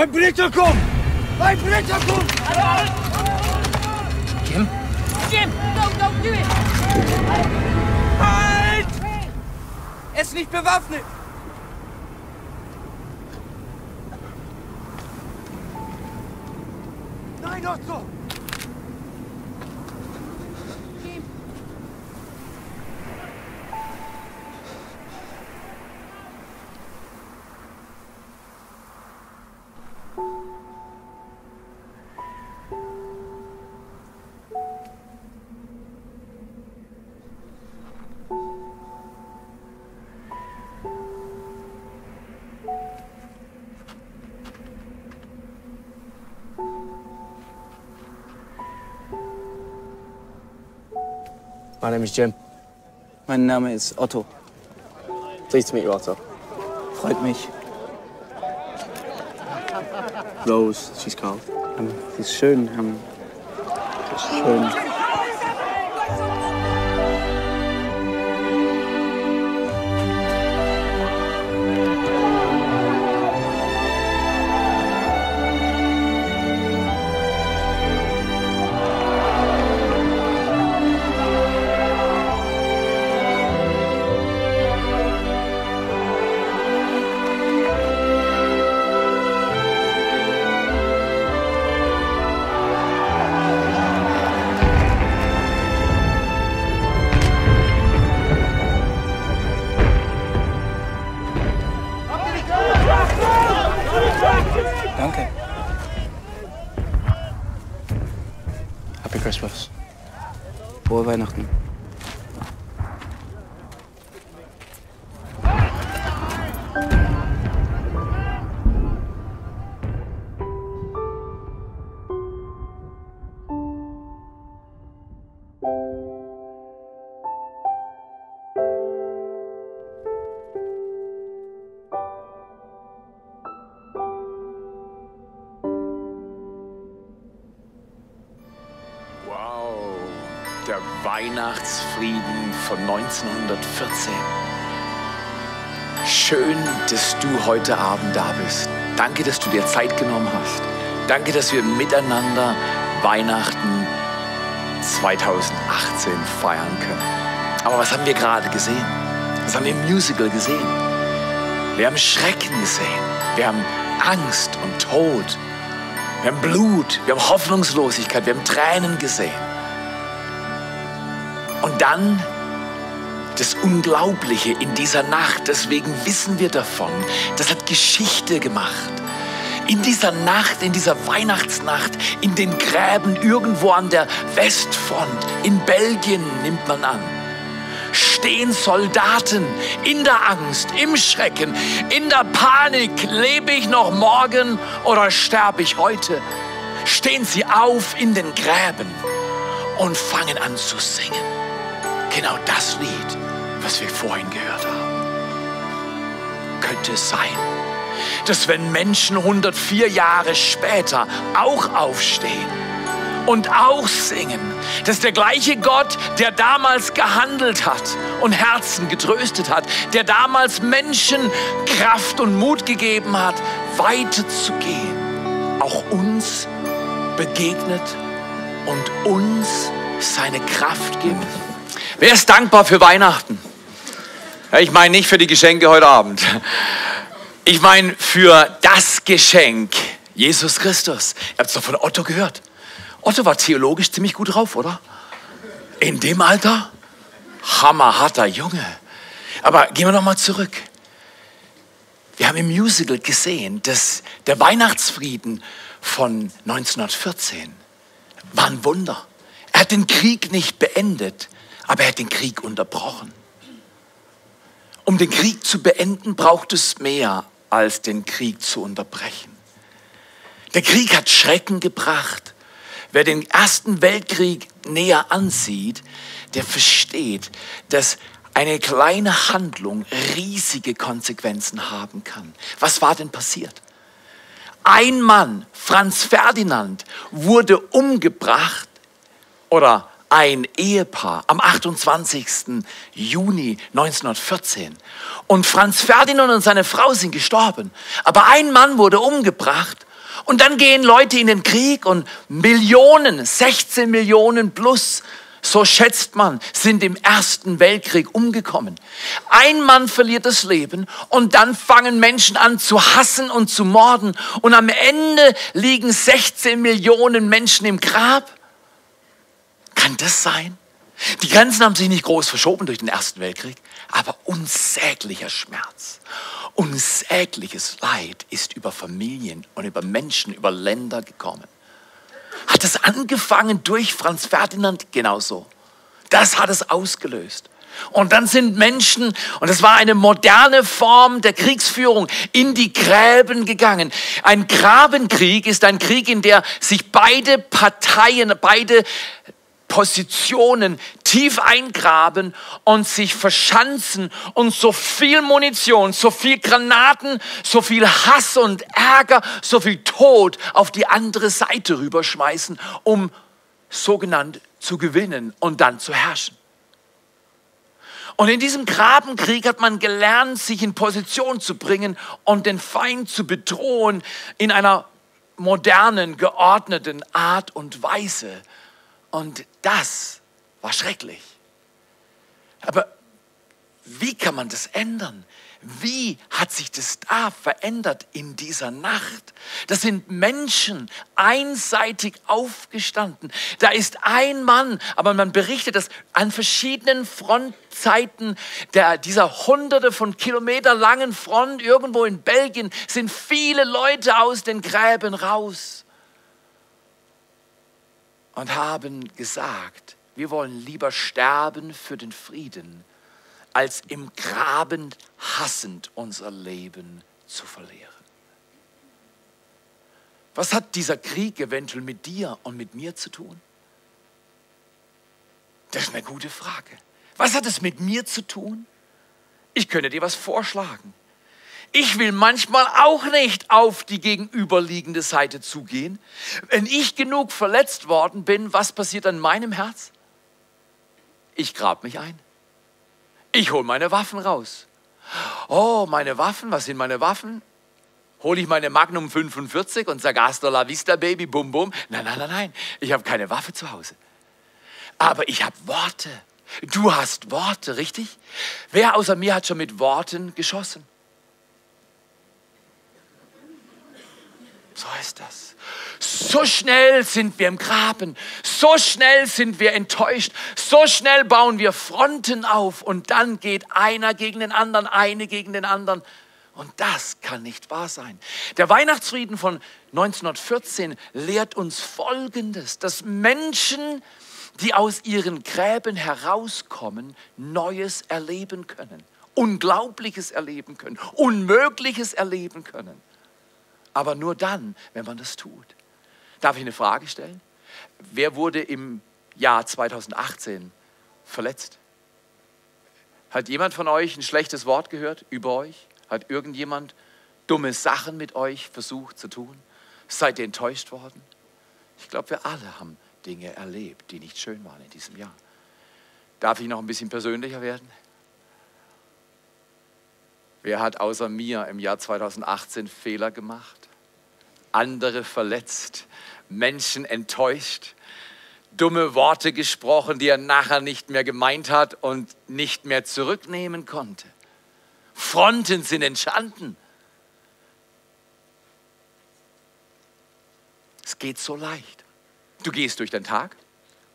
Ein Blitzer kommt! Ein Blitzer kommt! Jim? Jim, no, don't do it! Halt! Er ist nicht bewaffnet! Nein, Otto! My name is Jim. Mein Name ist Otto. Pleased to meet you, Otto. Freut mich. Rose, she's called. Sie ist schön. Ähm, schön. Weihnachtsfrieden von 1914. Schön, dass du heute Abend da bist. Danke, dass du dir Zeit genommen hast. Danke, dass wir miteinander Weihnachten 2018 feiern können. Aber was haben wir gerade gesehen? Was haben wir im Musical gesehen? Wir haben Schrecken gesehen. Wir haben Angst und Tod. Wir haben Blut, wir haben Hoffnungslosigkeit, wir haben Tränen gesehen. Und dann das Unglaubliche in dieser Nacht, deswegen wissen wir davon, das hat Geschichte gemacht. In dieser Nacht, in dieser Weihnachtsnacht, in den Gräben irgendwo an der Westfront, in Belgien nimmt man an, stehen Soldaten in der Angst, im Schrecken, in der Panik. Lebe ich noch morgen oder sterbe ich heute? Stehen sie auf in den Gräben und fangen an zu singen. Genau das Lied, was wir vorhin gehört haben. Könnte es sein, dass wenn Menschen 104 Jahre später auch aufstehen und auch singen, dass der gleiche Gott, der damals gehandelt hat und Herzen getröstet hat, der damals Menschen Kraft und Mut gegeben hat, weiterzugehen, auch uns begegnet und uns seine Kraft gibt. Wer ist dankbar für Weihnachten? Ich meine nicht für die Geschenke heute Abend. Ich meine für das Geschenk, Jesus Christus. Ihr habt es doch von Otto gehört. Otto war theologisch ziemlich gut drauf, oder? In dem Alter? Hammerharter Junge. Aber gehen wir noch mal zurück. Wir haben im Musical gesehen, dass der Weihnachtsfrieden von 1914 war ein Wunder. Er hat den Krieg nicht beendet, aber er hat den Krieg unterbrochen. Um den Krieg zu beenden, braucht es mehr als den Krieg zu unterbrechen. Der Krieg hat Schrecken gebracht. Wer den Ersten Weltkrieg näher ansieht, der versteht, dass eine kleine Handlung riesige Konsequenzen haben kann. Was war denn passiert? Ein Mann, Franz Ferdinand, wurde umgebracht oder ein Ehepaar am 28. Juni 1914. Und Franz Ferdinand und seine Frau sind gestorben. Aber ein Mann wurde umgebracht Und dann gehen Leute in den Krieg und Millionen, 16 Millionen plus, so schätzt man, sind im Ersten Weltkrieg umgekommen. Ein Mann verliert das Leben und dann fangen Menschen an zu hassen und zu morden. Und am Ende liegen 16 Millionen Menschen im Grab. Kann das sein? Die Grenzen haben sich nicht groß verschoben durch den Ersten Weltkrieg, aber unsäglicher Schmerz, unsägliches Leid ist über Familien und über Menschen, über Länder gekommen. Hat es angefangen durch Franz Ferdinand? Genauso. Das hat es ausgelöst. Und dann sind Menschen, und das war eine moderne Form der Kriegsführung, in die Gräben gegangen. Ein Grabenkrieg ist ein Krieg, in der sich beide Parteien, beide Positionen tief eingraben und sich verschanzen und so viel Munition, so viel Granaten, so viel Hass und Ärger, so viel Tod auf die andere Seite rüberschmeißen, um sogenannt zu gewinnen und dann zu herrschen. Und in diesem Grabenkrieg hat man gelernt, sich in Position zu bringen und den Feind zu bedrohen in einer modernen, geordneten Art und Weise. Und das war schrecklich. Aber wie kann man das ändern? Wie hat sich das da verändert in dieser Nacht? Das sind Menschen einseitig aufgestanden. Da ist ein Mann, aber man berichtet, dass an verschiedenen Frontzeiten der, dieser hunderte von Kilometer langen Front irgendwo in Belgien sind viele Leute aus den Gräben raus und haben gesagt, wir wollen lieber sterben für den Frieden, als im Graben hassend unser Leben zu verlieren. Was hat dieser Krieg eventuell mit dir und mit mir zu tun? Das ist eine gute Frage. Was hat es mit mir zu tun? Ich könnte dir was vorschlagen. Ich will manchmal auch nicht auf die gegenüberliegende Seite zugehen. Wenn ich genug verletzt worden bin, was passiert an meinem Herz? Ich grab mich ein. Ich hole meine Waffen raus. Oh, meine Waffen, was sind meine Waffen? Hole ich meine Magnum 45 und sage Hasta la vista, Baby, bum bum? Nein, nein, nein, nein. Ich habe keine Waffe zu Hause. Aber ich habe Worte. Du hast Worte, richtig? Wer außer mir hat schon mit Worten geschossen? So ist das. So schnell sind wir im Graben, so schnell sind wir enttäuscht, so schnell bauen wir Fronten auf und dann geht einer gegen den anderen, eine gegen den anderen. Und das kann nicht wahr sein. Der Weihnachtsfrieden von 1914 lehrt uns Folgendes, dass Menschen, die aus ihren Gräben herauskommen, Neues erleben können, Unglaubliches erleben können, Unmögliches erleben können. Aber nur dann, wenn man das tut. Darf ich eine Frage stellen? Wer wurde im Jahr 2018 verletzt? Hat jemand von euch ein schlechtes Wort gehört über euch? Hat irgendjemand dumme Sachen mit euch versucht zu tun? Seid ihr enttäuscht worden? Ich glaube, wir alle haben Dinge erlebt, die nicht schön waren in diesem Jahr. Darf ich noch ein bisschen persönlicher werden? Wer hat außer mir im Jahr 2018 Fehler gemacht? Andere verletzt, Menschen enttäuscht, dumme Worte gesprochen, die er nachher nicht mehr gemeint hat und nicht mehr zurücknehmen konnte. Fronten sind entstanden. Es geht so leicht. Du gehst durch den Tag,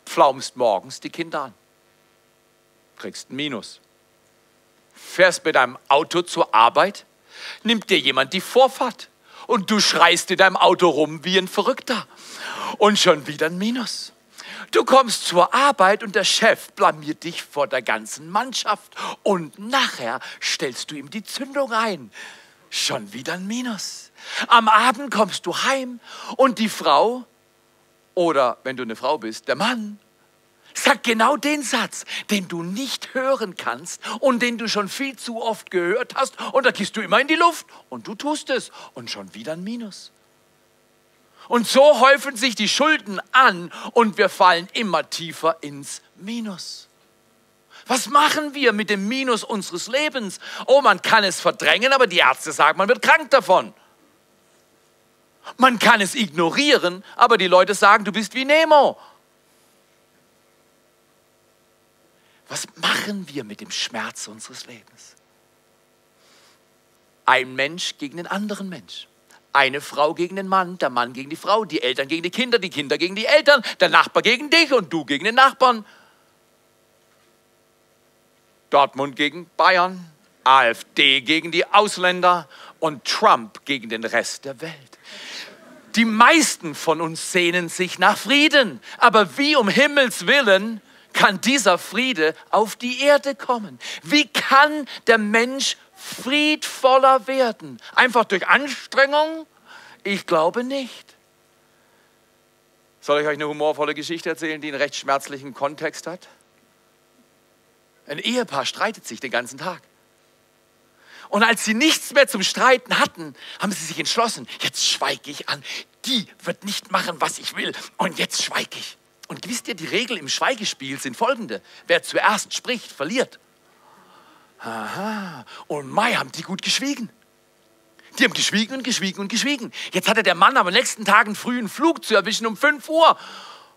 pflaumst morgens die Kinder an, kriegst ein Minus fährst mit deinem Auto zur Arbeit, nimmt dir jemand die Vorfahrt und du schreist in deinem Auto rum wie ein Verrückter und schon wieder ein Minus. Du kommst zur Arbeit und der Chef blamiert dich vor der ganzen Mannschaft und nachher stellst du ihm die Zündung ein. Schon wieder ein Minus. Am Abend kommst du heim und die Frau oder wenn du eine Frau bist, der Mann sagt genau den Satz, den du nicht hören kannst und den du schon viel zu oft gehört hast und da gehst du immer in die Luft und du tust es und schon wieder ein Minus. Und so häufen sich die Schulden an und wir fallen immer tiefer ins Minus. Was machen wir mit dem Minus unseres Lebens? Oh, man kann es verdrängen, aber die Ärzte sagen, man wird krank davon. Man kann es ignorieren, aber die Leute sagen, du bist wie Nemo. Was machen wir mit dem Schmerz unseres Lebens? Ein Mensch gegen den anderen Mensch. Eine Frau gegen den Mann, der Mann gegen die Frau, die Eltern gegen die Kinder, die Kinder gegen die Eltern, der Nachbar gegen dich und du gegen den Nachbarn. Dortmund gegen Bayern, AfD gegen die Ausländer und Trump gegen den Rest der Welt. Die meisten von uns sehnen sich nach Frieden, aber wie um Himmels willen kann dieser Friede auf die Erde kommen? Wie kann der Mensch friedvoller werden? Einfach durch Anstrengung? Ich glaube nicht. Soll ich euch eine humorvolle Geschichte erzählen, die einen recht schmerzlichen Kontext hat? Ein Ehepaar streitet sich den ganzen Tag. Und als sie nichts mehr zum Streiten hatten, haben sie sich entschlossen, jetzt schweige ich an. Die wird nicht machen, was ich will. Und jetzt schweige ich. Und wisst ihr, die Regeln im Schweigespiel sind folgende. Wer zuerst spricht, verliert. Aha. Und Mai haben die gut geschwiegen. Die haben geschwiegen und geschwiegen und geschwiegen. Jetzt hatte der Mann am nächsten Tag einen frühen Flug zu erwischen um 5 Uhr.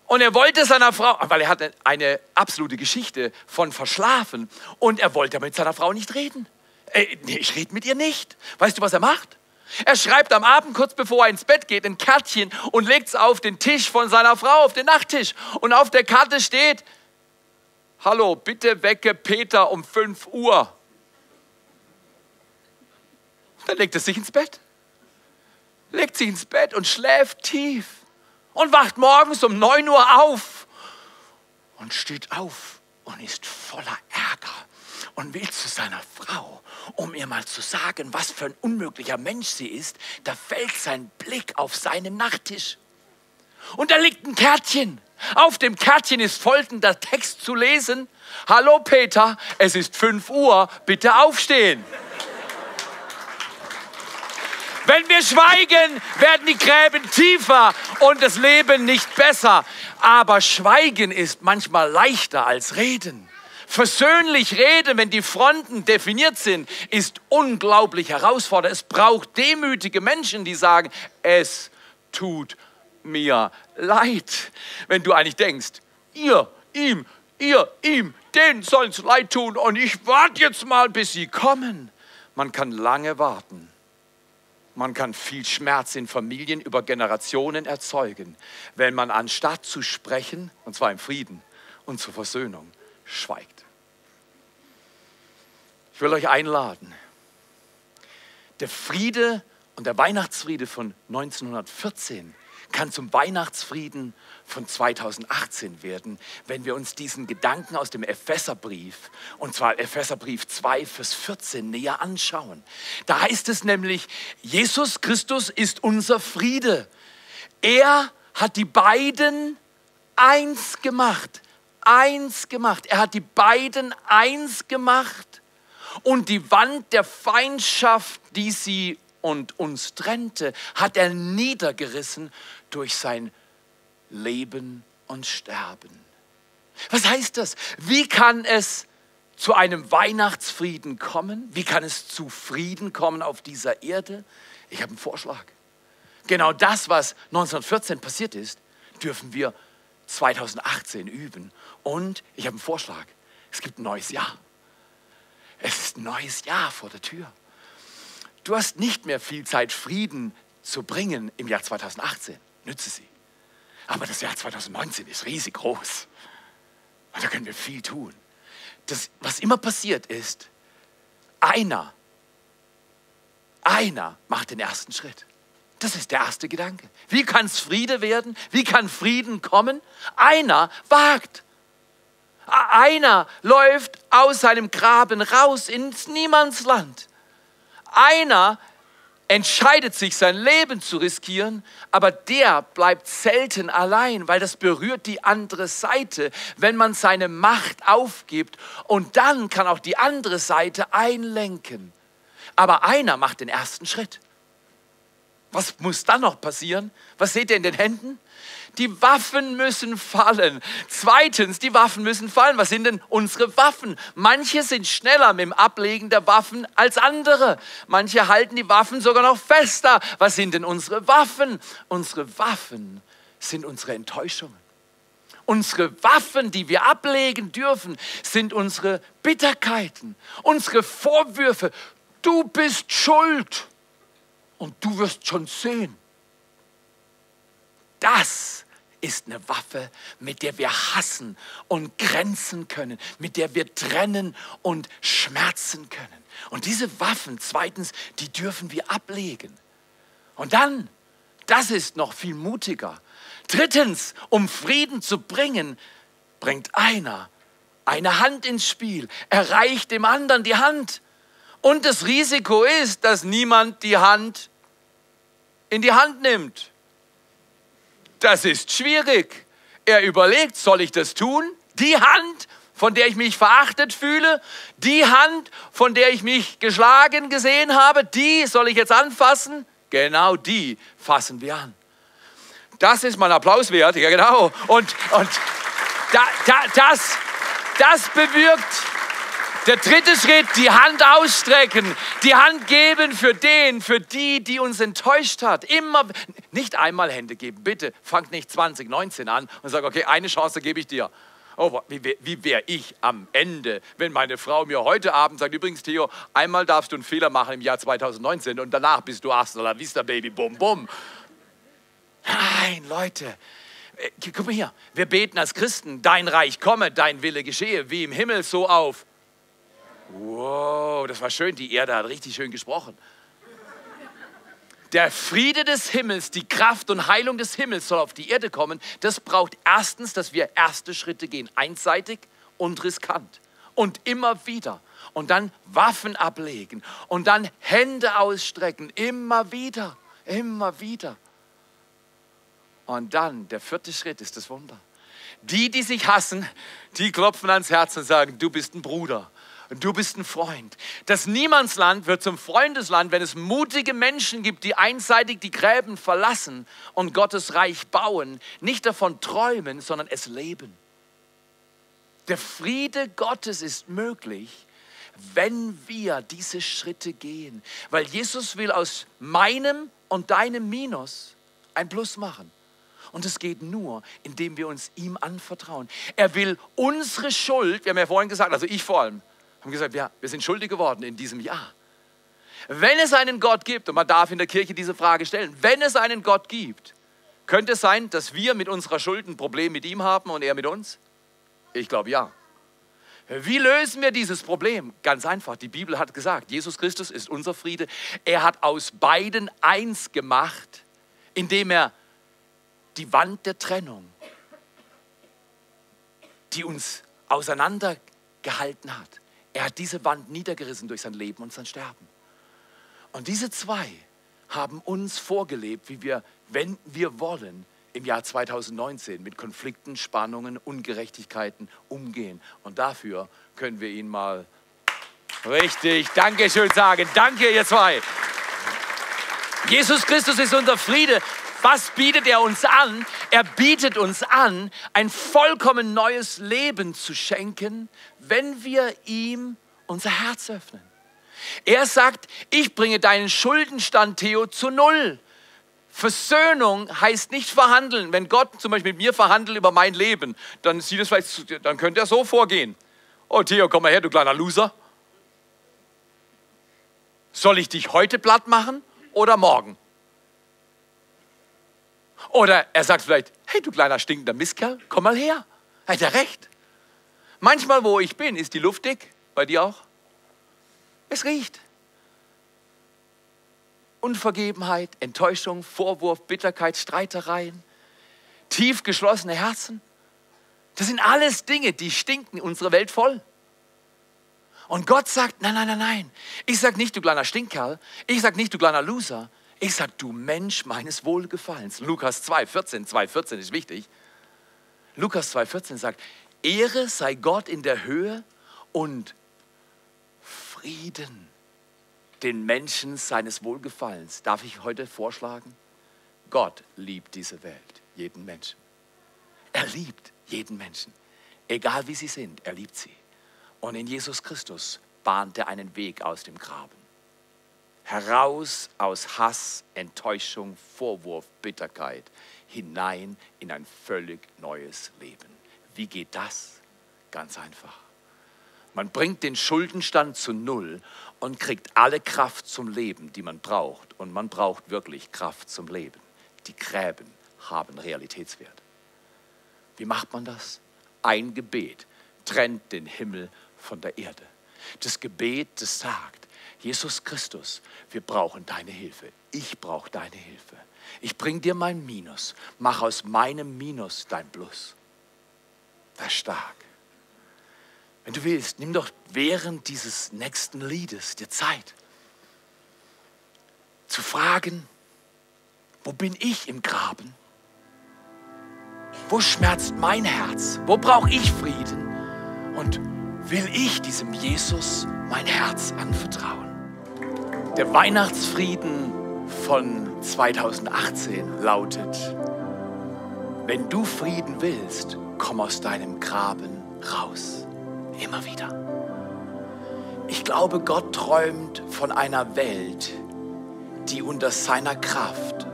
Und er wollte seiner Frau, weil er hatte eine absolute Geschichte von Verschlafen. Und er wollte mit seiner Frau nicht reden. Äh, nee, ich rede mit ihr nicht. Weißt du, was er macht? Er schreibt am Abend, kurz bevor er ins Bett geht, ein Kärtchen und legt es auf den Tisch von seiner Frau, auf den Nachttisch. Und auf der Karte steht, Hallo, bitte wecke Peter um 5 Uhr. Dann legt er sich ins Bett. Legt sich ins Bett und schläft tief. Und wacht morgens um 9 Uhr auf. Und steht auf und ist voller Ärger und will zu seiner Frau, um ihr mal zu sagen, was für ein unmöglicher Mensch sie ist, da fällt sein Blick auf seinen Nachttisch. Und da liegt ein Kärtchen. Auf dem Kärtchen ist folgender Text zu lesen. Hallo Peter, es ist 5 Uhr, bitte aufstehen. Wenn wir schweigen, werden die Gräben tiefer und das Leben nicht besser. Aber Schweigen ist manchmal leichter als Reden. Versöhnlich reden, wenn die Fronten definiert sind, ist unglaublich herausfordernd. Es braucht demütige Menschen, die sagen, es tut mir leid. Wenn du eigentlich denkst, ihr, ihm, ihr, ihm, denen soll es leid tun und ich warte jetzt mal, bis sie kommen. Man kann lange warten. Man kann viel Schmerz in Familien über Generationen erzeugen, wenn man anstatt zu sprechen, und zwar im Frieden und zur Versöhnung, schweigt. Ich will euch einladen. Der Friede und der Weihnachtsfriede von 1914 kann zum Weihnachtsfrieden von 2018 werden, wenn wir uns diesen Gedanken aus dem Epheserbrief, und zwar Epheserbrief 2, Vers 14, näher anschauen. Da heißt es nämlich, Jesus Christus ist unser Friede. Er hat die beiden eins gemacht. Eins gemacht. Er hat die beiden eins gemacht und die Wand der Feindschaft, die sie und uns trennte, hat er niedergerissen durch sein Leben und Sterben. Was heißt das? Wie kann es zu einem Weihnachtsfrieden kommen? Wie kann es zu Frieden kommen auf dieser Erde? Ich habe einen Vorschlag. Genau das, was 1914 passiert ist, dürfen wir 2018 üben. Und ich habe einen Vorschlag. Es gibt ein neues Jahr. Es ist ein neues Jahr vor der Tür. Du hast nicht mehr viel Zeit, Frieden zu bringen im Jahr 2018. Nütze sie. Aber das Jahr 2019 ist riesig groß. Und da können wir viel tun. Das, was immer passiert ist, einer, einer macht den ersten Schritt. Das ist der erste Gedanke. Wie kann es Friede werden? Wie kann Frieden kommen? Einer wagt. Einer läuft aus seinem Graben raus ins Niemandsland. Einer entscheidet sich, sein Leben zu riskieren, aber der bleibt selten allein, weil das berührt die andere Seite, wenn man seine Macht aufgibt und dann kann auch die andere Seite einlenken. Aber einer macht den ersten Schritt. Was muss dann noch passieren? Was seht ihr in den Händen? die Waffen müssen fallen. Zweitens, die Waffen müssen fallen. Was sind denn unsere Waffen? Manche sind schneller mit dem Ablegen der Waffen als andere. Manche halten die Waffen sogar noch fester. Was sind denn unsere Waffen? Unsere Waffen sind unsere Enttäuschungen. Unsere Waffen, die wir ablegen dürfen, sind unsere Bitterkeiten, unsere Vorwürfe. Du bist schuld und du wirst schon sehen. Das ist eine Waffe, mit der wir hassen und grenzen können, mit der wir trennen und schmerzen können. Und diese Waffen, zweitens, die dürfen wir ablegen. Und dann, das ist noch viel mutiger. Drittens, um Frieden zu bringen, bringt einer eine Hand ins Spiel, erreicht dem anderen die Hand. Und das Risiko ist, dass niemand die Hand in die Hand nimmt. Das ist schwierig. Er überlegt, soll ich das tun? Die Hand, von der ich mich verachtet fühle, die Hand, von der ich mich geschlagen gesehen habe, die soll ich jetzt anfassen? Genau die fassen wir an. Das ist mein Applaus wert, ja genau. Und, und da, da, das, das bewirkt der dritte Schritt, die Hand ausstrecken, die Hand geben für den, für die, die uns enttäuscht hat. Immer, nicht einmal Hände geben, bitte. Fangt nicht 2019 an und sagt, okay, eine Chance gebe ich dir. Oh, wie, wäre ich am Ende, wenn meine Frau mir heute Abend sagt, übrigens Theo, einmal darfst du einen Fehler machen im Jahr 2019 und danach bist du hasta la vista, Baby, bum, bum. Nein, Leute, äh, guck mal hier, wir beten als Christen, dein Reich komme, dein Wille geschehe, wie im Himmel, so auf Wow, das war schön. Die Erde hat richtig schön gesprochen. Der Friede des Himmels, die Kraft und Heilung des Himmels soll auf die Erde kommen. Das braucht erstens, dass wir erste Schritte gehen, einseitig und riskant. Und immer wieder. Und dann Waffen ablegen. Und dann Hände ausstrecken. Immer wieder. Immer wieder. Und dann, der vierte Schritt ist das Wunder. Die, die sich hassen, die klopfen ans Herz und sagen, du bist ein Bruder du bist ein Freund. Das Niemandsland wird zum Freundesland, wenn es mutige Menschen gibt, die einseitig die Gräben verlassen und Gottes Reich bauen, nicht davon träumen, sondern es leben. Der Friede Gottes ist möglich, wenn wir diese Schritte gehen, weil Jesus will aus meinem und deinem Minus ein Plus machen. Und es geht nur, indem wir uns ihm anvertrauen. Er will unsere Schuld, wir haben ja vorhin gesagt, also ich vor allem, haben gesagt, ja, wir sind schuldig geworden in diesem Jahr. Wenn es einen Gott gibt, und man darf in der Kirche diese Frage stellen, wenn es einen Gott gibt, könnte es sein, dass wir mit unserer Schuld ein Problem mit ihm haben und er mit uns? Ich glaube ja. Wie lösen wir dieses Problem? Ganz einfach. Die Bibel hat gesagt, Jesus Christus ist unser Friede. Er hat aus beiden eins gemacht, indem er die Wand der Trennung, die uns auseinandergehalten hat, er hat diese Wand niedergerissen durch sein Leben und sein Sterben. Und diese zwei haben uns vorgelebt, wie wir, wenn wir wollen, im Jahr 2019 mit Konflikten, Spannungen, Ungerechtigkeiten umgehen. Und dafür können wir Ihnen mal richtig Dankeschön sagen. Danke, ihr zwei. Jesus Christus ist unser Friede. Was bietet er uns an? Er bietet uns an, ein vollkommen neues Leben zu schenken, wenn wir ihm unser Herz öffnen. Er sagt, ich bringe deinen Schuldenstand, Theo, zu Null. Versöhnung heißt nicht verhandeln. Wenn Gott zum Beispiel mit mir verhandelt über mein Leben, dann sieht es vielleicht, dann könnte er so vorgehen. Oh Theo, komm mal her, du kleiner Loser. Soll ich dich heute platt machen oder morgen? Oder er sagt vielleicht, hey du kleiner stinkender Mistkerl, komm mal her. Hat er recht. Manchmal, wo ich bin, ist die Luft dick. Bei dir auch? Es riecht. Unvergebenheit, Enttäuschung, Vorwurf, Bitterkeit, Streitereien, tief geschlossene Herzen. Das sind alles Dinge, die stinken unsere Welt voll. Und Gott sagt, nein, nein, nein, nein. Ich sag nicht, du kleiner Stinkkerl. Ich sag nicht, du kleiner Loser. Ich sag, du Mensch meines Wohlgefallens. Lukas 2, 14, 2, 14 ist wichtig. Lukas 2, 14 sagt, Ehre sei Gott in der Höhe und Frieden den Menschen seines Wohlgefallens. Darf ich heute vorschlagen? Gott liebt diese Welt, jeden Menschen. Er liebt jeden Menschen. Egal wie sie sind, er liebt sie. Und in Jesus Christus bahnt er einen Weg aus dem Graben. Heraus aus Hass, Enttäuschung, Vorwurf, Bitterkeit, hinein in ein völlig neues Leben. Wie geht das? Ganz einfach. Man bringt den Schuldenstand zu Null und kriegt alle Kraft zum Leben, die man braucht. Und man braucht wirklich Kraft zum Leben. Die Gräben haben Realitätswert. Wie macht man das? Ein Gebet trennt den Himmel von der Erde. Das Gebet, das sagt, Jesus Christus, wir brauchen deine Hilfe. Ich brauche deine Hilfe. Ich bring dir mein Minus. Mach aus meinem Minus dein Plus. Ist stark. Wenn du willst, nimm doch während dieses nächsten Liedes dir Zeit zu fragen, wo bin ich im Graben? Wo schmerzt mein Herz? Wo brauche ich Frieden? Und will ich diesem Jesus mein Herz anvertrauen? Der Weihnachtsfrieden von 2018 lautet, wenn du Frieden willst, komm aus deinem Graben raus. Immer wieder. Ich glaube, Gott träumt von einer Welt, die unter seiner Kraft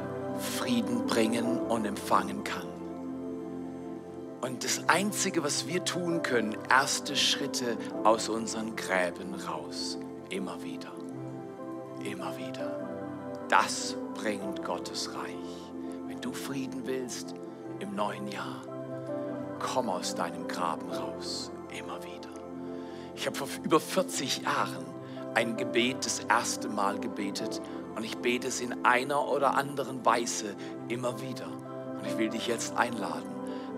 Frieden bringen und empfangen kann. Und das Einzige, was wir tun können, erste Schritte aus unseren Gräben raus. Immer wieder. Immer wieder. Das bringt Gottes Reich. Wenn du Frieden willst im neuen Jahr, komm aus deinem Graben raus. Immer wieder. Ich habe vor über 40 Jahren ein Gebet das erste Mal gebetet und ich bete es in einer oder anderen Weise immer wieder. Und ich will dich jetzt einladen.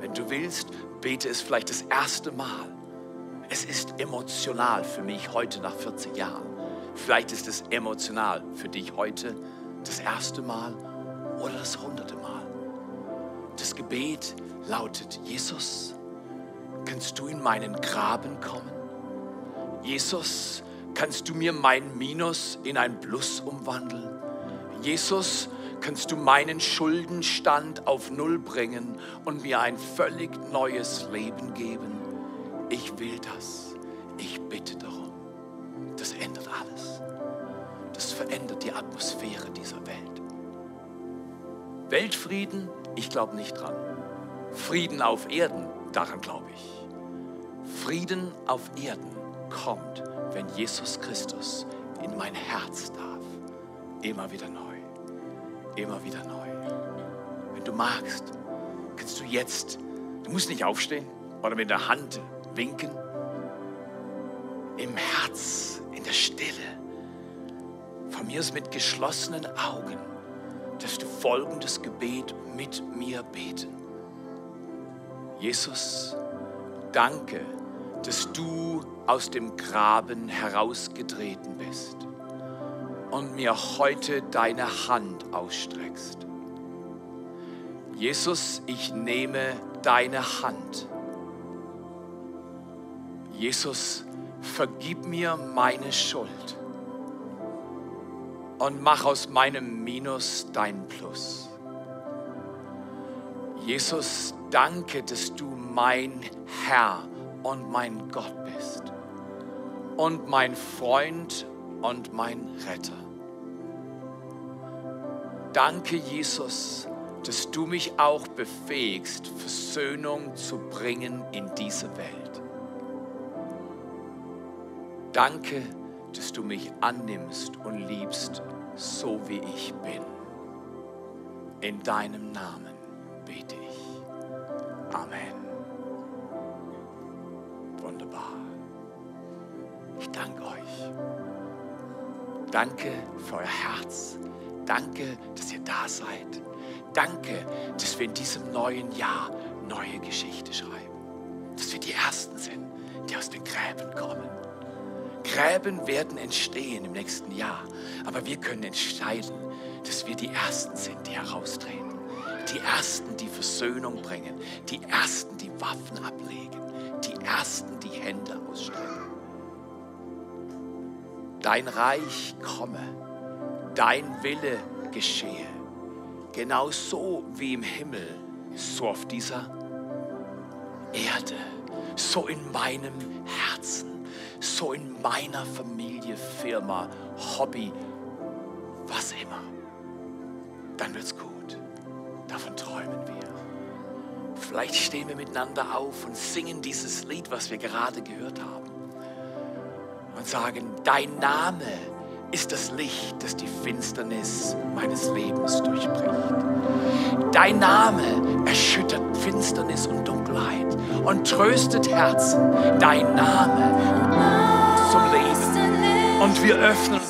Wenn du willst, bete es vielleicht das erste Mal. Es ist emotional für mich heute nach 40 Jahren. Vielleicht ist es emotional für dich heute das erste Mal oder das hunderte Mal. Das Gebet lautet, Jesus, kannst du in meinen Graben kommen? Jesus, kannst du mir mein Minus in ein Plus umwandeln? Jesus, kannst du meinen Schuldenstand auf Null bringen und mir ein völlig neues Leben geben? Ich will das. Ich bitte darum. Das ändert alles. Das verändert die Atmosphäre dieser Welt. Weltfrieden, ich glaube nicht dran. Frieden auf Erden, daran glaube ich. Frieden auf Erden kommt, wenn Jesus Christus in mein Herz darf. Immer wieder neu. Immer wieder neu. Wenn du magst, kannst du jetzt, du musst nicht aufstehen oder mit der Hand winken. Im Herz, in der Stille, von mir ist mit geschlossenen Augen, dass du folgendes Gebet mit mir beten. Jesus, danke, dass du aus dem Graben herausgetreten bist und mir heute deine Hand ausstreckst. Jesus, ich nehme deine Hand. Jesus, vergib mir meine Schuld und mach aus meinem Minus dein Plus. Jesus, danke, dass du mein Herr und mein Gott bist und mein Freund und mein Retter. Danke, Jesus, dass du mich auch befähigst, Versöhnung zu bringen in diese Welt. Danke, dass du mich annimmst und liebst, so wie ich bin. In deinem Namen bete ich. Amen. Wunderbar. Ich danke euch. Danke für euer Herz. Danke, dass ihr da seid. Danke, dass wir in diesem neuen Jahr neue Geschichte schreiben. Dass wir die Ersten sind, die aus den Gräben kommen. Gräben werden entstehen im nächsten Jahr, aber wir können entscheiden, dass wir die Ersten sind, die heraustreten. Die Ersten, die Versöhnung bringen. Die Ersten, die Waffen ablegen. Die Ersten, die Hände ausstrecken. Dein Reich komme, dein Wille geschehe. Genau so wie im Himmel, so auf dieser Erde, so in meinem Herzen, so in meiner Familie, Firma, Hobby, was immer. Dann wird's gut. Davon träumen wir. Vielleicht stehen wir miteinander auf und singen dieses Lied, was wir gerade gehört haben. Und sagen, dein Name ist das Licht, das die Finsternis meines Lebens durchbricht. Dein Name erschüttert Finsternis und Dunkelheit und tröstet Herzen. Dein Name zum Leben. Und wir öffnen